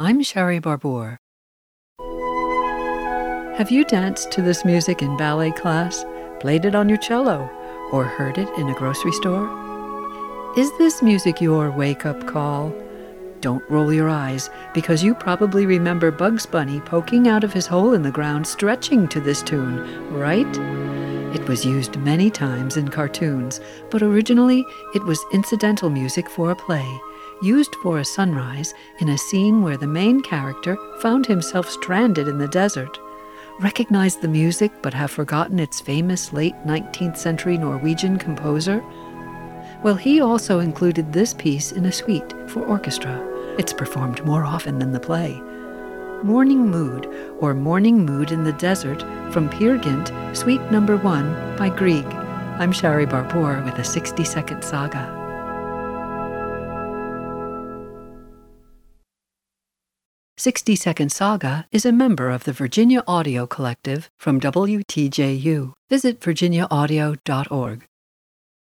I'm Shari Barbour. Have you danced to this music in ballet class, played it on your cello, or heard it in a grocery store? Is this music your wake up call? Don't roll your eyes, because you probably remember Bugs Bunny poking out of his hole in the ground, stretching to this tune, right? It was used many times in cartoons, but originally it was incidental music for a play, used for a sunrise in a scene where the main character found himself stranded in the desert recognize the music but have forgotten its famous late 19th century Norwegian composer? Well, he also included this piece in a suite for orchestra. It's performed more often than the play. Morning Mood, or Morning Mood in the Desert, from Peer Gynt, Suite Number One by Grieg. I'm Shari Barbour with a 60 second saga. 60 Second Saga is a member of the Virginia Audio Collective from WTJU. Visit virginiaaudio.org.